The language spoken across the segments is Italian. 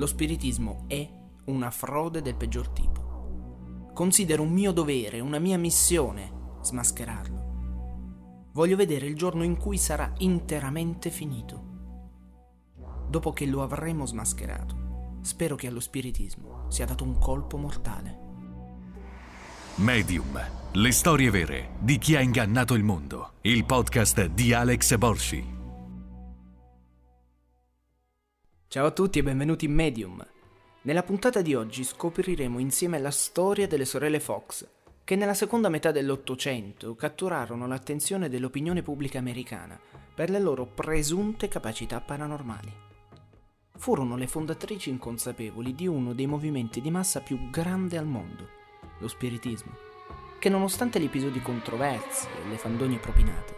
Lo spiritismo è una frode del peggior tipo. Considero un mio dovere, una mia missione smascherarlo. Voglio vedere il giorno in cui sarà interamente finito. Dopo che lo avremo smascherato, spero che allo spiritismo sia dato un colpo mortale. Medium, le storie vere di chi ha ingannato il mondo. Il podcast di Alex Borsi. Ciao a tutti e benvenuti in Medium. Nella puntata di oggi scopriremo insieme la storia delle sorelle Fox, che nella seconda metà dell'Ottocento catturarono l'attenzione dell'opinione pubblica americana per le loro presunte capacità paranormali. Furono le fondatrici inconsapevoli di uno dei movimenti di massa più grande al mondo, lo spiritismo, che nonostante gli episodi controversi e le fandonie propinate,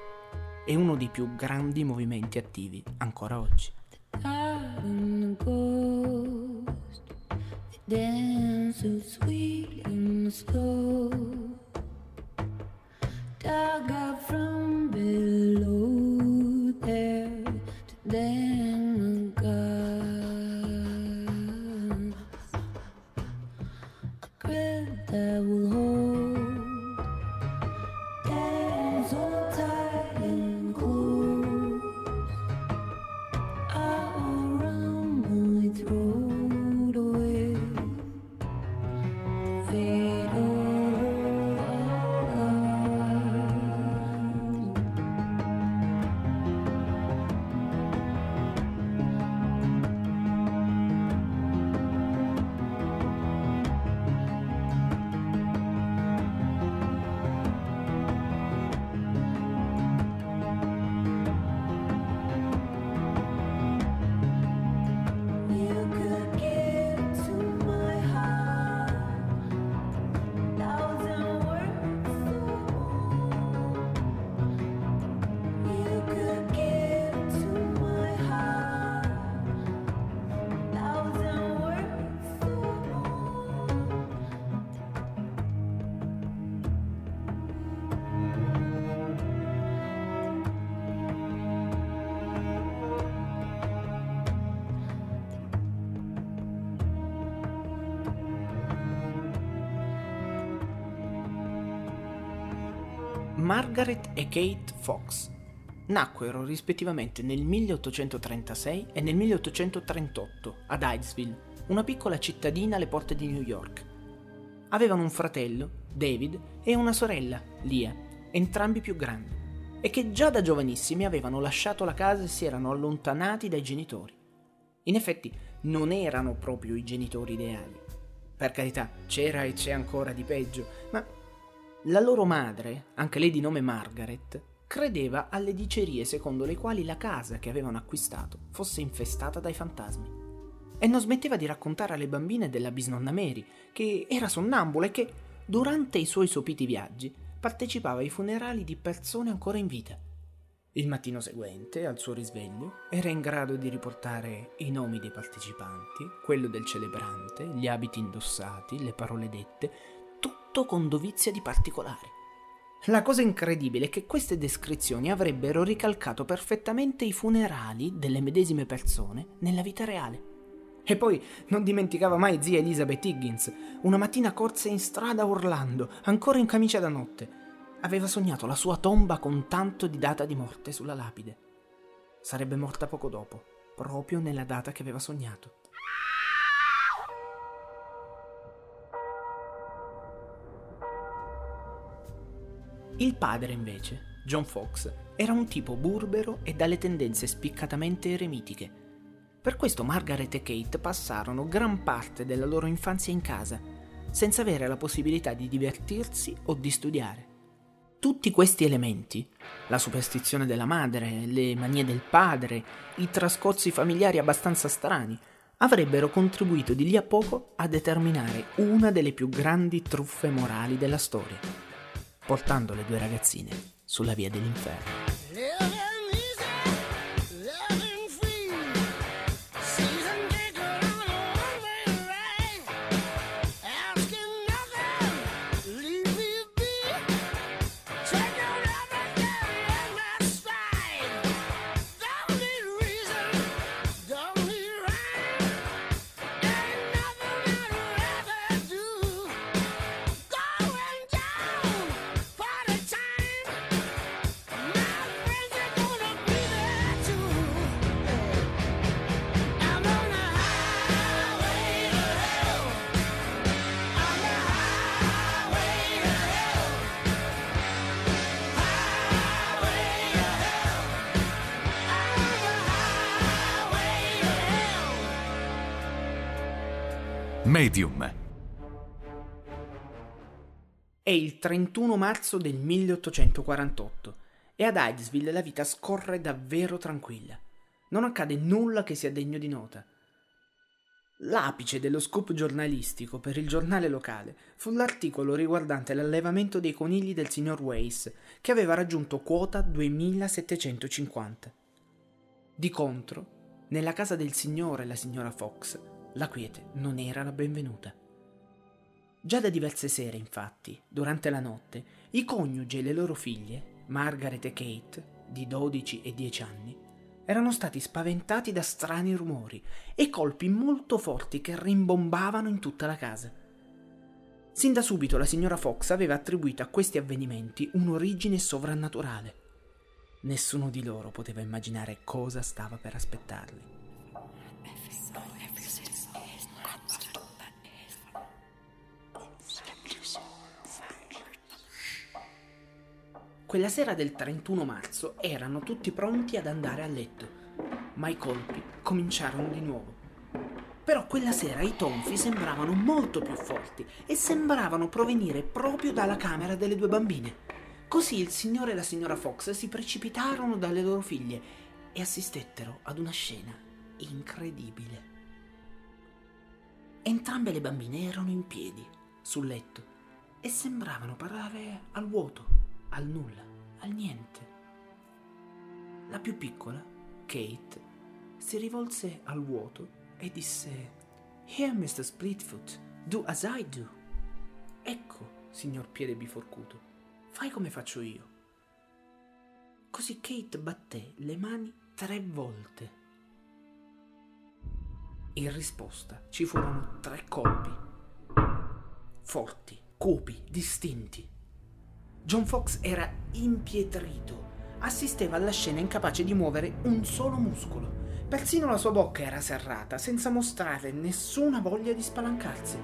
è uno dei più grandi movimenti attivi ancora oggi. They dance so sweet and slow dug up from below there to then Margaret e Kate Fox nacquero rispettivamente nel 1836 e nel 1838 ad Hydesville, una piccola cittadina alle porte di New York. Avevano un fratello, David, e una sorella, Lia, entrambi più grandi, e che già da giovanissimi avevano lasciato la casa e si erano allontanati dai genitori. In effetti non erano proprio i genitori ideali. Per carità, c'era e c'è ancora di peggio, ma la loro madre, anche lei di nome Margaret, credeva alle dicerie secondo le quali la casa che avevano acquistato fosse infestata dai fantasmi. E non smetteva di raccontare alle bambine della bisnonna Mary, che era sonnambula e che, durante i suoi sopiti viaggi, partecipava ai funerali di persone ancora in vita. Il mattino seguente, al suo risveglio, era in grado di riportare i nomi dei partecipanti, quello del celebrante, gli abiti indossati, le parole dette, tutto con dovizia di particolari. La cosa incredibile è che queste descrizioni avrebbero ricalcato perfettamente i funerali delle medesime persone nella vita reale. E poi non dimenticava mai zia Elizabeth Higgins. Una mattina corse in strada urlando, ancora in camicia da notte. Aveva sognato la sua tomba con tanto di data di morte sulla lapide. Sarebbe morta poco dopo, proprio nella data che aveva sognato. Il padre, invece, John Fox, era un tipo burbero e dalle tendenze spiccatamente eremitiche. Per questo Margaret e Kate passarono gran parte della loro infanzia in casa, senza avere la possibilità di divertirsi o di studiare. Tutti questi elementi, la superstizione della madre, le manie del padre, i trascorsi familiari abbastanza strani, avrebbero contribuito di lì a poco a determinare una delle più grandi truffe morali della storia, portando le due ragazzine sulla via dell'inferno. Medium. È il 31 marzo del 1848 e ad Hydesville la vita scorre davvero tranquilla. Non accade nulla che sia degno di nota. L'apice dello scoop giornalistico per il giornale locale fu l'articolo riguardante l'allevamento dei conigli del signor Weiss, che aveva raggiunto quota 2750. Di contro, nella casa del signore e la signora Fox, la quiete non era la benvenuta. Già da diverse sere, infatti, durante la notte, i coniugi e le loro figlie, Margaret e Kate, di 12 e 10 anni, erano stati spaventati da strani rumori e colpi molto forti che rimbombavano in tutta la casa. Sin da subito la signora Fox aveva attribuito a questi avvenimenti un'origine sovrannaturale. Nessuno di loro poteva immaginare cosa stava per aspettarli. Quella sera del 31 marzo erano tutti pronti ad andare a letto, ma i colpi cominciarono di nuovo. Però quella sera i tonfi sembravano molto più forti e sembravano provenire proprio dalla camera delle due bambine. Così il signore e la signora Fox si precipitarono dalle loro figlie e assistettero ad una scena incredibile. Entrambe le bambine erano in piedi, sul letto, e sembravano parlare al vuoto, al nulla, al niente. La più piccola, Kate, si rivolse al vuoto e disse Here, Mr. Splitfoot, do as I do. Ecco, signor piede biforcuto, fai come faccio io. Così Kate batté le mani tre volte. In risposta ci furono tre colpi, forti, cupi, distinti. John Fox era impietrito, assisteva alla scena incapace di muovere un solo muscolo. Persino la sua bocca era serrata, senza mostrare nessuna voglia di spalancarsi.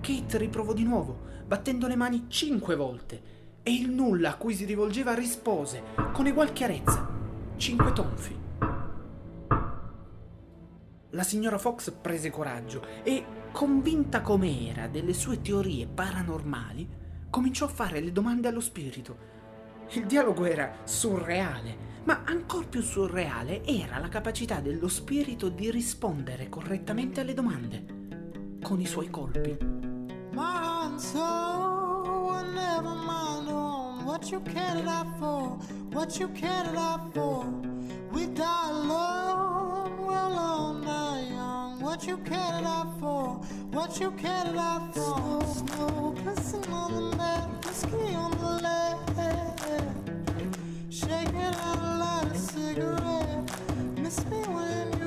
Kate riprovò di nuovo, battendo le mani cinque volte, e il nulla a cui si rivolgeva rispose, con egual chiarezza, cinque tonfi. La signora Fox prese coraggio e, convinta come era delle sue teorie paranormali, cominciò a fare le domande allo spirito. Il dialogo era surreale, ma ancora più surreale era la capacità dello spirito di rispondere correttamente alle domande, con i suoi colpi. My and soul never mind on what you cared out for, what you cared out for. We die alone, What you cared out for, what you cared out for. Snow, kissing on the neck, whiskey on the leg. Shaking out a light of cigarette. Miss me when you,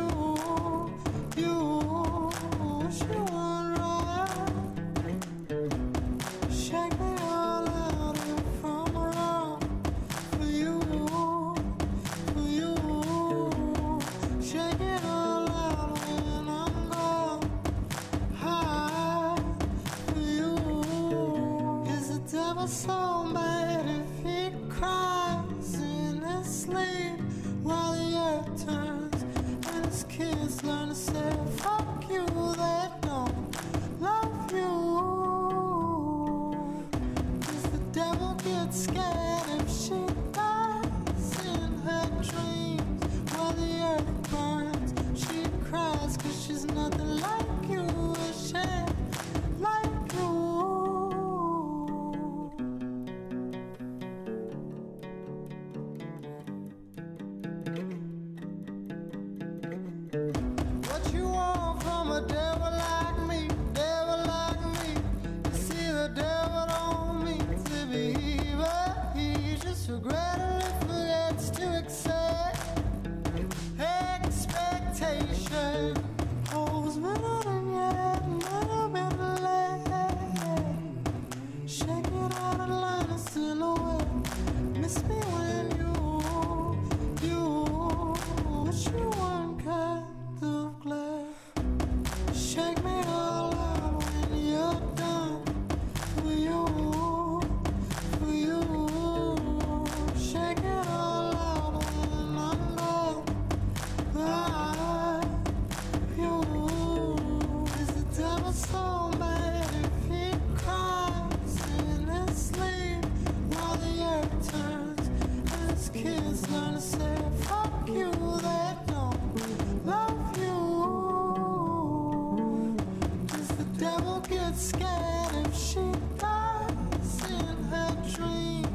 gets scared if she dies in her dreams.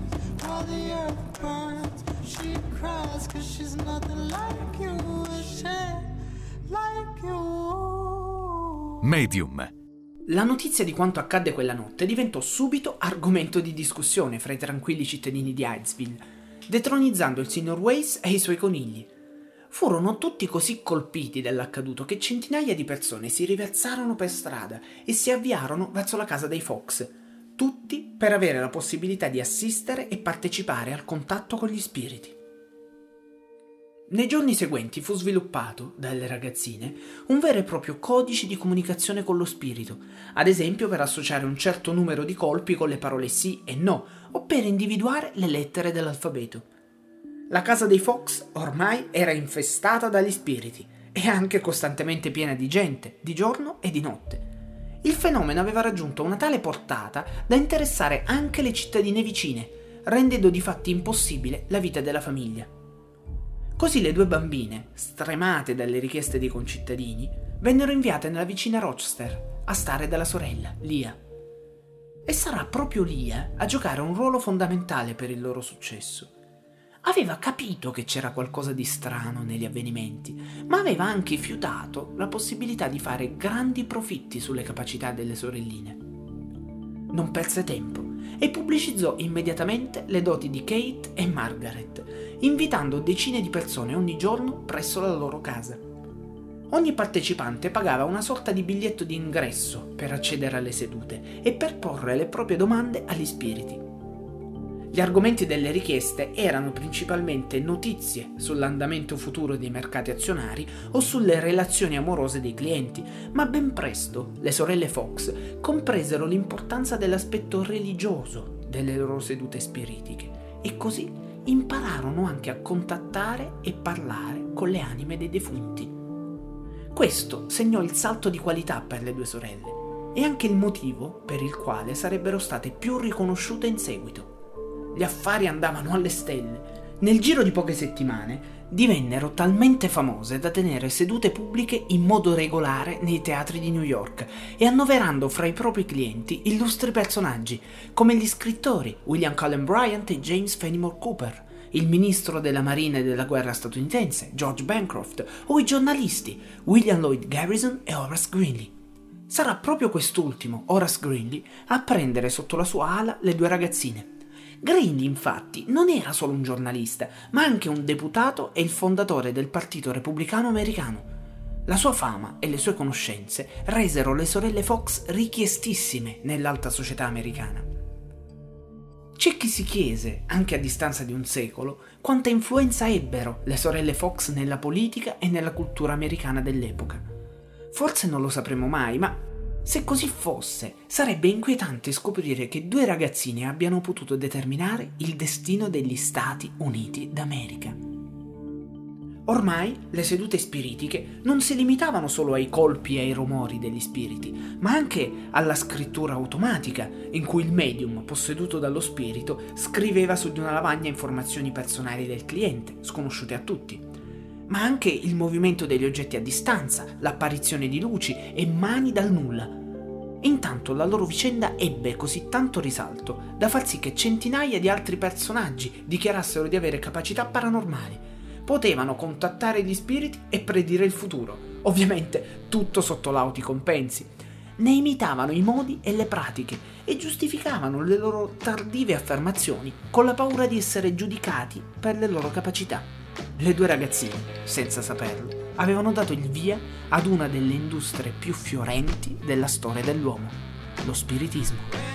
While the earth burns, she cries cause she's nothing like you. Like you. Medium. La notizia di quanto accadde quella notte diventò subito argomento di discussione fra i tranquilli cittadini di Hydesville, detronizzando il signor Weiss e i suoi conigli. Furono tutti così colpiti dall'accaduto che centinaia di persone si riversarono per strada e si avviarono verso la casa dei Fox, tutti per avere la possibilità di assistere e partecipare al contatto con gli spiriti. Nei giorni seguenti fu sviluppato, dalle ragazzine, un vero e proprio codice di comunicazione con lo spirito, ad esempio per associare un certo numero di colpi con le parole sì e no, o per individuare le lettere dell'alfabeto. La casa dei Fox ormai era infestata dagli spiriti e anche costantemente piena di gente, di giorno e di notte. Il fenomeno aveva raggiunto una tale portata da interessare anche le cittadine vicine, rendendo di fatti impossibile la vita della famiglia. Così le due bambine, stremate dalle richieste dei concittadini, vennero inviate nella vicina Rochester a stare dalla sorella, Lia. E sarà proprio Lia a giocare un ruolo fondamentale per il loro successo. Aveva capito che c'era qualcosa di strano negli avvenimenti, ma aveva anche fiutato la possibilità di fare grandi profitti sulle capacità delle sorelline. Non perse tempo e pubblicizzò immediatamente le doti di Kate e Margaret, invitando decine di persone ogni giorno presso la loro casa. Ogni partecipante pagava una sorta di biglietto di ingresso per accedere alle sedute e per porre le proprie domande agli spiriti. Gli argomenti delle richieste erano principalmente notizie sull'andamento futuro dei mercati azionari o sulle relazioni amorose dei clienti, ma ben presto le sorelle Fox compresero l'importanza dell'aspetto religioso delle loro sedute spiritiche e così impararono anche a contattare e parlare con le anime dei defunti. Questo segnò il salto di qualità per le due sorelle e anche il motivo per il quale sarebbero state più riconosciute in seguito. Gli affari andavano alle stelle. Nel giro di poche settimane divennero talmente famose da tenere sedute pubbliche in modo regolare nei teatri di New York e annoverando fra i propri clienti illustri personaggi come gli scrittori William Cullen Bryant e James Fenimore Cooper, il ministro della Marina e della Guerra statunitense George Bancroft o i giornalisti William Lloyd Garrison e Horace Greeley. Sarà proprio quest'ultimo, Horace Greeley, a prendere sotto la sua ala le due ragazzine. Greeley, infatti, non era solo un giornalista, ma anche un deputato e il fondatore del Partito Repubblicano Americano. La sua fama e le sue conoscenze resero le sorelle Fox richiestissime nell'alta società americana. C'è chi si chiese, anche a distanza di un secolo, quanta influenza ebbero le sorelle Fox nella politica e nella cultura americana dell'epoca. Forse non lo sapremo mai, ma se così fosse, sarebbe inquietante scoprire che due ragazzine abbiano potuto determinare il destino degli Stati Uniti d'America. Ormai le sedute spiritiche non si limitavano solo ai colpi e ai rumori degli spiriti, ma anche alla scrittura automatica, in cui il medium posseduto dallo spirito scriveva su di una lavagna informazioni personali del cliente, sconosciute a tutti, ma anche il movimento degli oggetti a distanza, l'apparizione di luci e mani dal nulla. Intanto la loro vicenda ebbe così tanto risalto da far sì che centinaia di altri personaggi dichiarassero di avere capacità paranormali. Potevano contattare gli spiriti e predire il futuro, ovviamente tutto sotto lauti compensi. Ne imitavano i modi e le pratiche e giustificavano le loro tardive affermazioni con la paura di essere giudicati per le loro capacità. Le due ragazzine, senza saperlo, avevano dato il via ad una delle industrie più fiorenti della storia dell'uomo, lo spiritismo.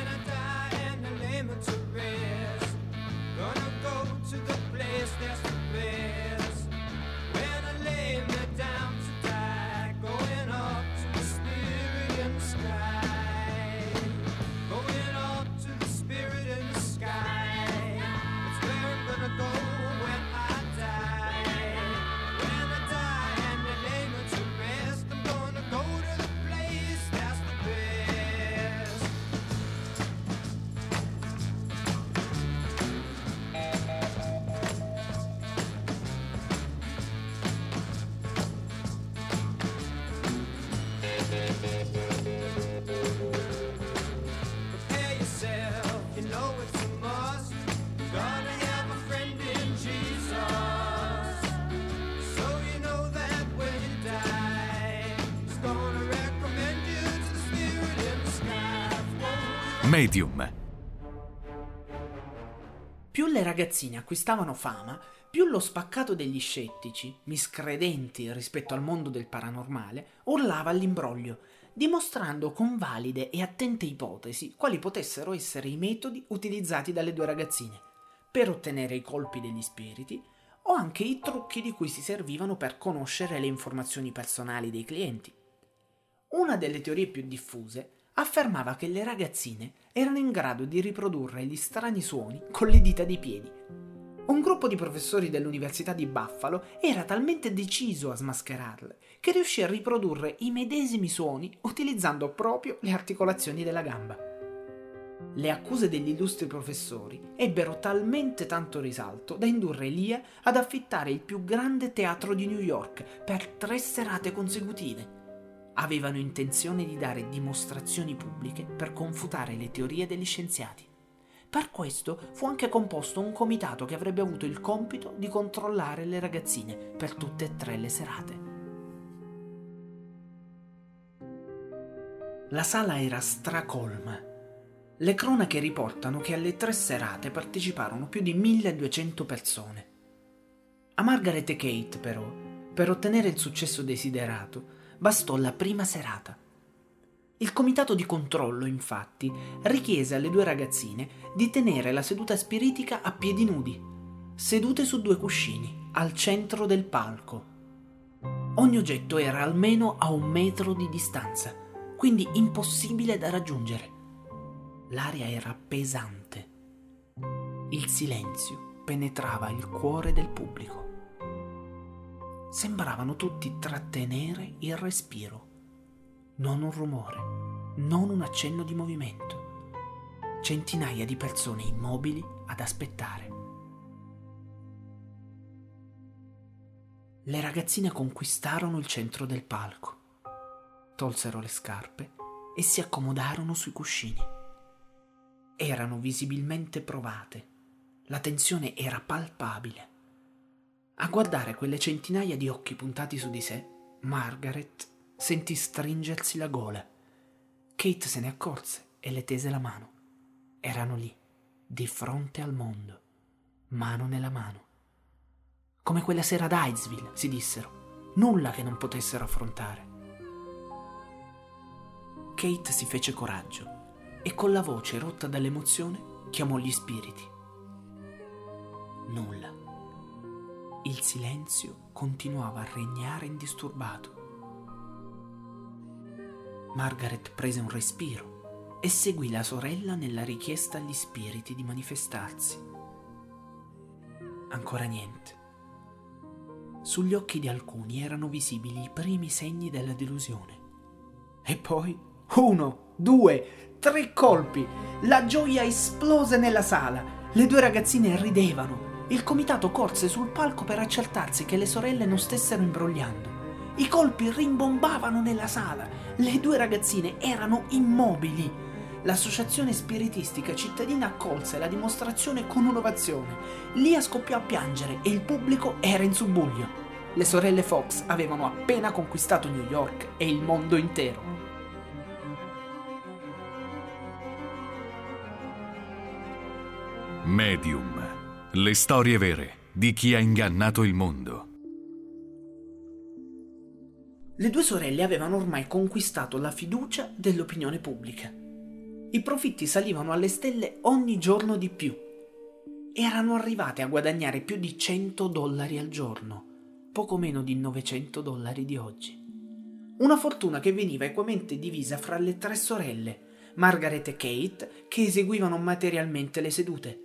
Medium. Più le ragazzine acquistavano fama, più lo spaccato degli scettici, miscredenti rispetto al mondo del paranormale, urlava all'imbroglio, dimostrando con valide e attente ipotesi quali potessero essere i metodi utilizzati dalle due ragazzine per ottenere i colpi degli spiriti o anche i trucchi di cui si servivano per conoscere le informazioni personali dei clienti. Una delle teorie più diffuse affermava che le ragazzine erano in grado di riprodurre gli strani suoni con le dita dei piedi. Un gruppo di professori dell'Università di Buffalo era talmente deciso a smascherarle che riuscì a riprodurre i medesimi suoni utilizzando proprio le articolazioni della gamba. Le accuse degli illustri professori ebbero talmente tanto risalto da indurre Elia ad affittare il più grande teatro di New York per tre serate consecutive avevano intenzione di dare dimostrazioni pubbliche per confutare le teorie degli scienziati. Per questo fu anche composto un comitato che avrebbe avuto il compito di controllare le ragazzine per tutte e tre le serate. La sala era stracolma. Le cronache riportano che alle tre serate parteciparono più di 1200 persone. A Margaret e Kate, però, per ottenere il successo desiderato, bastò la prima serata. Il comitato di controllo, infatti, richiese alle due ragazzine di tenere la seduta spiritica a piedi nudi, sedute su due cuscini, al centro del palco. Ogni oggetto era almeno a un metro di distanza, quindi impossibile da raggiungere. L'aria era pesante. Il silenzio penetrava il cuore del pubblico sembravano tutti trattenere il respiro. Non un rumore, non un accenno di movimento. Centinaia di persone immobili ad aspettare. Le ragazzine conquistarono il centro del palco, tolsero le scarpe e si accomodarono sui cuscini. Erano visibilmente provate, la tensione era palpabile. A guardare quelle centinaia di occhi puntati su di sé, Margaret sentì stringersi la gola. Kate se ne accorse e le tese la mano. Erano lì, di fronte al mondo, mano nella mano. Come quella sera ad Hydesville, si dissero, nulla che non potessero affrontare. Kate si fece coraggio e con la voce rotta dall'emozione chiamò gli spiriti. Nulla. Il silenzio continuava a regnare indisturbato. Margaret prese un respiro e seguì la sorella nella richiesta agli spiriti di manifestarsi. Ancora niente. Sugli occhi di alcuni erano visibili i primi segni della delusione. E poi uno, due, tre colpi. La gioia esplose nella sala. Le due ragazzine ridevano, il comitato corse sul palco per accertarsi che le sorelle non stessero imbrogliando. I colpi rimbombavano nella sala. Le due ragazzine erano immobili. L'associazione spiritistica cittadina accolse la dimostrazione con un'ovazione. Lia scoppiò a piangere e il pubblico era in subbuglio. Le sorelle Fox avevano appena conquistato New York e il mondo intero. Medium. Le storie vere di chi ha ingannato il mondo. Le due sorelle avevano ormai conquistato la fiducia dell'opinione pubblica. I profitti salivano alle stelle ogni giorno di più. Erano arrivate a guadagnare più di 100 dollari al giorno, poco meno di 900 dollari di oggi. Una fortuna che veniva equamente divisa fra le tre sorelle, Margaret e Kate, che eseguivano materialmente le sedute,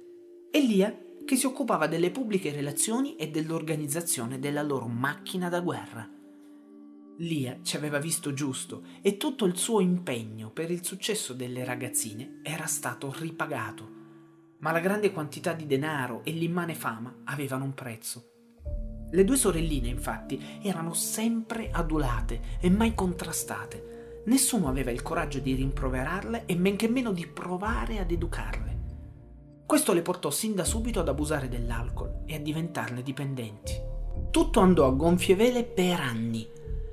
e Lia, che si occupava delle pubbliche relazioni e dell'organizzazione della loro macchina da guerra. Lia ci aveva visto giusto e tutto il suo impegno per il successo delle ragazzine era stato ripagato, ma la grande quantità di denaro e l'immane fama avevano un prezzo. Le due sorelline, infatti, erano sempre adulate e mai contrastate. Nessuno aveva il coraggio di rimproverarle e men che meno di provare ad educarle. Questo le portò sin da subito ad abusare dell'alcol e a diventarne dipendenti. Tutto andò a gonfie vele per anni,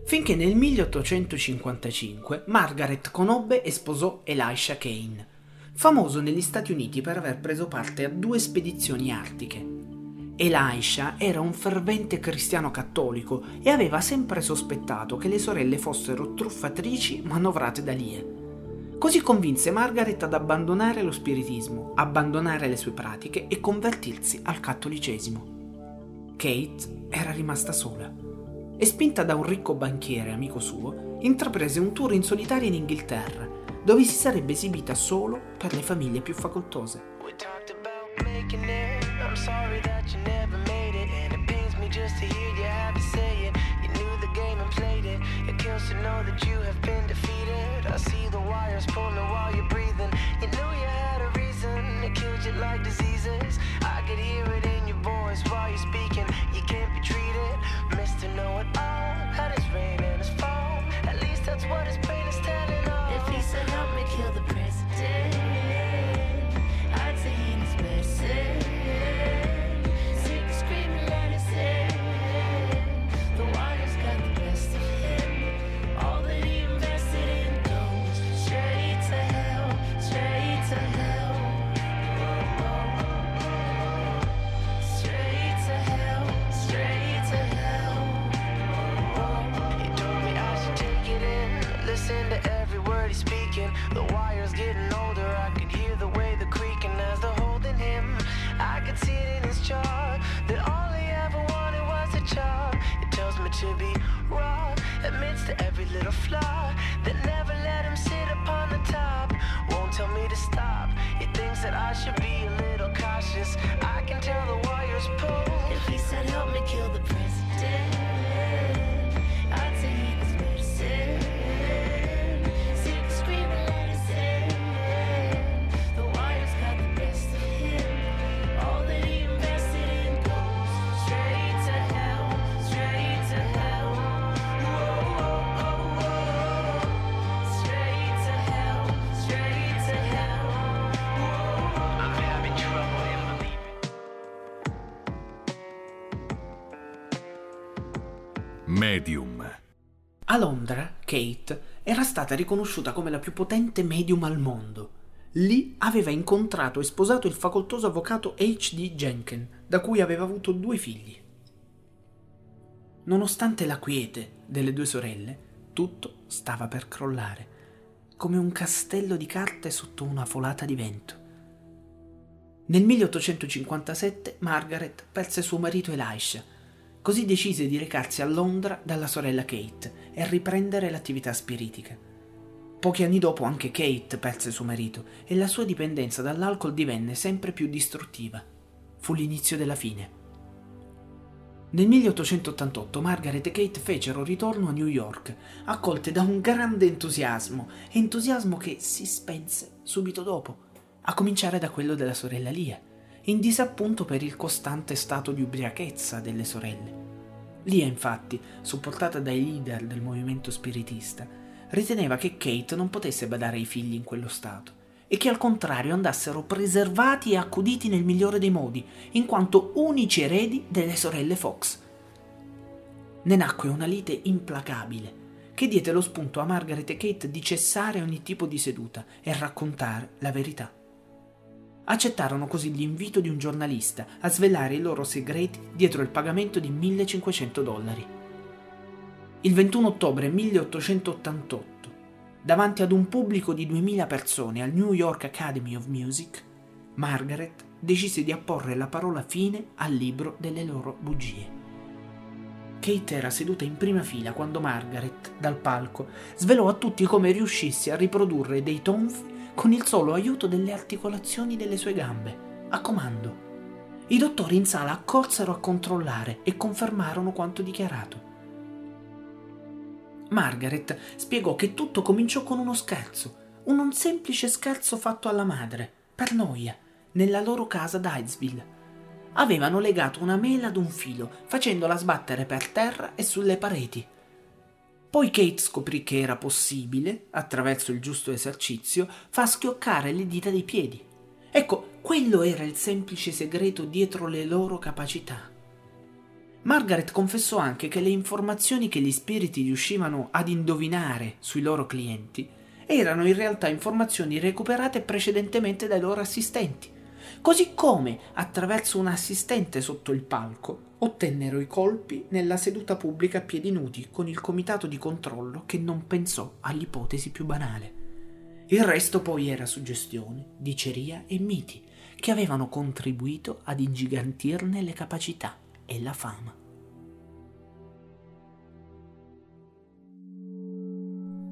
finché nel 1855 Margaret conobbe e sposò Elisha Kane, famoso negli Stati Uniti per aver preso parte a due spedizioni artiche. Elisha era un fervente cristiano cattolico e aveva sempre sospettato che le sorelle fossero truffatrici manovrate da Lie. Così convinse Margaret ad abbandonare lo spiritismo, abbandonare le sue pratiche e convertirsi al cattolicesimo. Kate era rimasta sola e spinta da un ricco banchiere amico suo, intraprese un tour in solitaria in Inghilterra, dove si sarebbe esibita solo per le famiglie più facoltose. It. It. It you know that you have been. I see the wires pulling while you're breathing. You knew you had a reason. It kills you like diseases. I could hear it in your voice while you're speaking. Londra, Kate era stata riconosciuta come la più potente medium al mondo. Lì aveva incontrato e sposato il facoltoso avvocato H.D. Jenkin, da cui aveva avuto due figli. Nonostante la quiete delle due sorelle, tutto stava per crollare, come un castello di carte sotto una folata di vento. Nel 1857 Margaret perse suo marito Elisha, così decise di recarsi a Londra dalla sorella Kate e riprendere l'attività spiritica. Pochi anni dopo anche Kate perse suo marito e la sua dipendenza dall'alcol divenne sempre più distruttiva. Fu l'inizio della fine. Nel 1888 Margaret e Kate fecero ritorno a New York, accolte da un grande entusiasmo, entusiasmo che si spense subito dopo, a cominciare da quello della sorella Lia, in disappunto per il costante stato di ubriachezza delle sorelle. Lia, infatti, supportata dai leader del movimento spiritista, riteneva che Kate non potesse badare ai figli in quello stato e che al contrario andassero preservati e accuditi nel migliore dei modi, in quanto unici eredi delle sorelle Fox. Ne nacque una lite implacabile che diede lo spunto a Margaret e Kate di cessare ogni tipo di seduta e raccontare la verità. Accettarono così l'invito di un giornalista a svelare i loro segreti dietro il pagamento di 1500 dollari. Il 21 ottobre 1888, davanti ad un pubblico di 2000 persone al New York Academy of Music, Margaret decise di apporre la parola fine al libro delle loro bugie. Kate era seduta in prima fila quando Margaret, dal palco, svelò a tutti come riuscisse a riprodurre dei tonfi con il solo aiuto delle articolazioni delle sue gambe, a comando. I dottori in sala accorsero a controllare e confermarono quanto dichiarato. Margaret spiegò che tutto cominciò con uno scherzo, un semplice scherzo fatto alla madre, per noia, nella loro casa ad. Avevano legato una mela ad un filo, facendola sbattere per terra e sulle pareti. Poi Kate scoprì che era possibile, attraverso il giusto esercizio, far schioccare le dita dei piedi. Ecco, quello era il semplice segreto dietro le loro capacità. Margaret confessò anche che le informazioni che gli spiriti riuscivano ad indovinare sui loro clienti erano in realtà informazioni recuperate precedentemente dai loro assistenti. Così come, attraverso un assistente sotto il palco, ottennero i colpi nella seduta pubblica a piedi nudi con il comitato di controllo che non pensò all'ipotesi più banale. Il resto poi era suggestione, diceria e miti che avevano contribuito ad ingigantirne le capacità e la fama.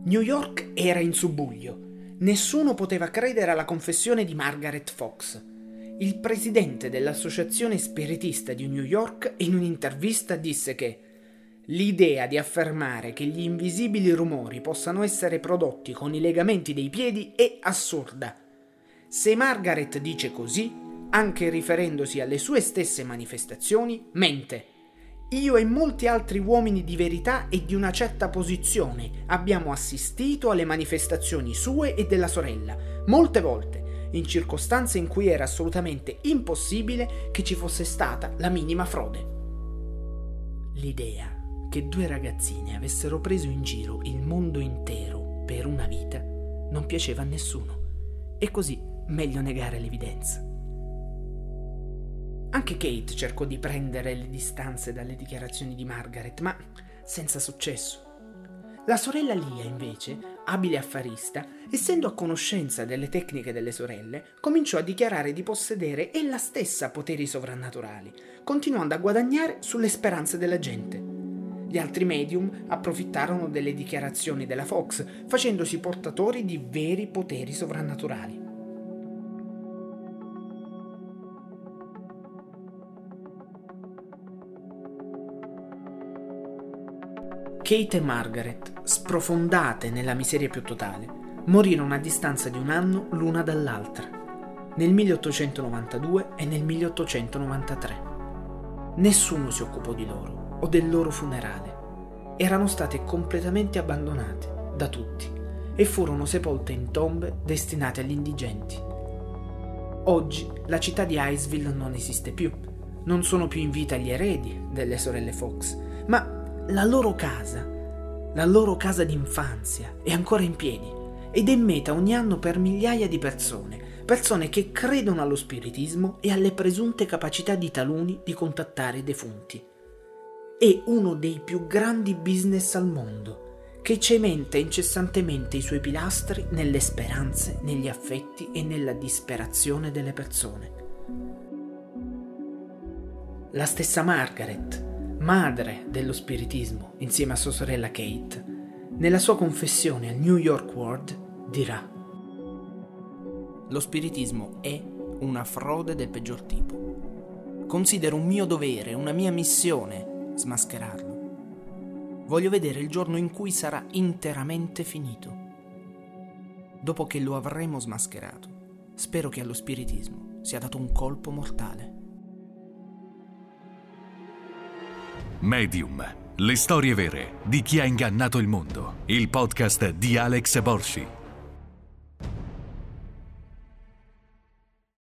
New York era in subbuglio. Nessuno poteva credere alla confessione di Margaret Fox. Il presidente dell'Associazione Spiritista di New York in un'intervista disse che l'idea di affermare che gli invisibili rumori possano essere prodotti con i legamenti dei piedi è assurda. Se Margaret dice così, anche riferendosi alle sue stesse manifestazioni, mente. Io e molti altri uomini di verità e di una certa posizione abbiamo assistito alle manifestazioni sue e della sorella, molte volte, in circostanze in cui era assolutamente impossibile che ci fosse stata la minima frode. L'idea che due ragazzine avessero preso in giro il mondo intero per una vita non piaceva a nessuno, e così meglio negare l'evidenza. Anche Kate cercò di prendere le distanze dalle dichiarazioni di Margaret, ma senza successo. La sorella Lia, invece, abile affarista, essendo a conoscenza delle tecniche delle sorelle, cominciò a dichiarare di possedere ella stessa poteri sovrannaturali, continuando a guadagnare sulle speranze della gente. Gli altri medium approfittarono delle dichiarazioni della Fox, facendosi portatori di veri poteri sovrannaturali. Kate e Margaret, sprofondate nella miseria più totale, morirono a distanza di un anno l'una dall'altra, nel 1892 e nel 1893. Nessuno si occupò di loro o del loro funerale. Erano state completamente abbandonate da tutti e furono sepolte in tombe destinate agli indigenti. Oggi la città di Iceville non esiste più. Non sono più in vita gli eredi delle sorelle Fox, ma la loro casa, la loro casa d'infanzia, è ancora in piedi ed è meta ogni anno per migliaia di persone, persone che credono allo spiritismo e alle presunte capacità di taluni di contattare i defunti. È uno dei più grandi business al mondo, che cementa incessantemente i suoi pilastri nelle speranze, negli affetti e nella disperazione delle persone. La stessa Margaret, madre dello spiritismo, insieme a sua sorella Kate, nella sua confessione al New York World dirà Lo spiritismo è una frode del peggior tipo. Considero un mio dovere, una mia missione smascherarlo. Voglio vedere il giorno in cui sarà interamente finito. Dopo che lo avremo smascherato, spero che allo spiritismo sia dato un colpo mortale. Medium. Le storie vere di chi ha ingannato il mondo. Il podcast di Alex Borsi.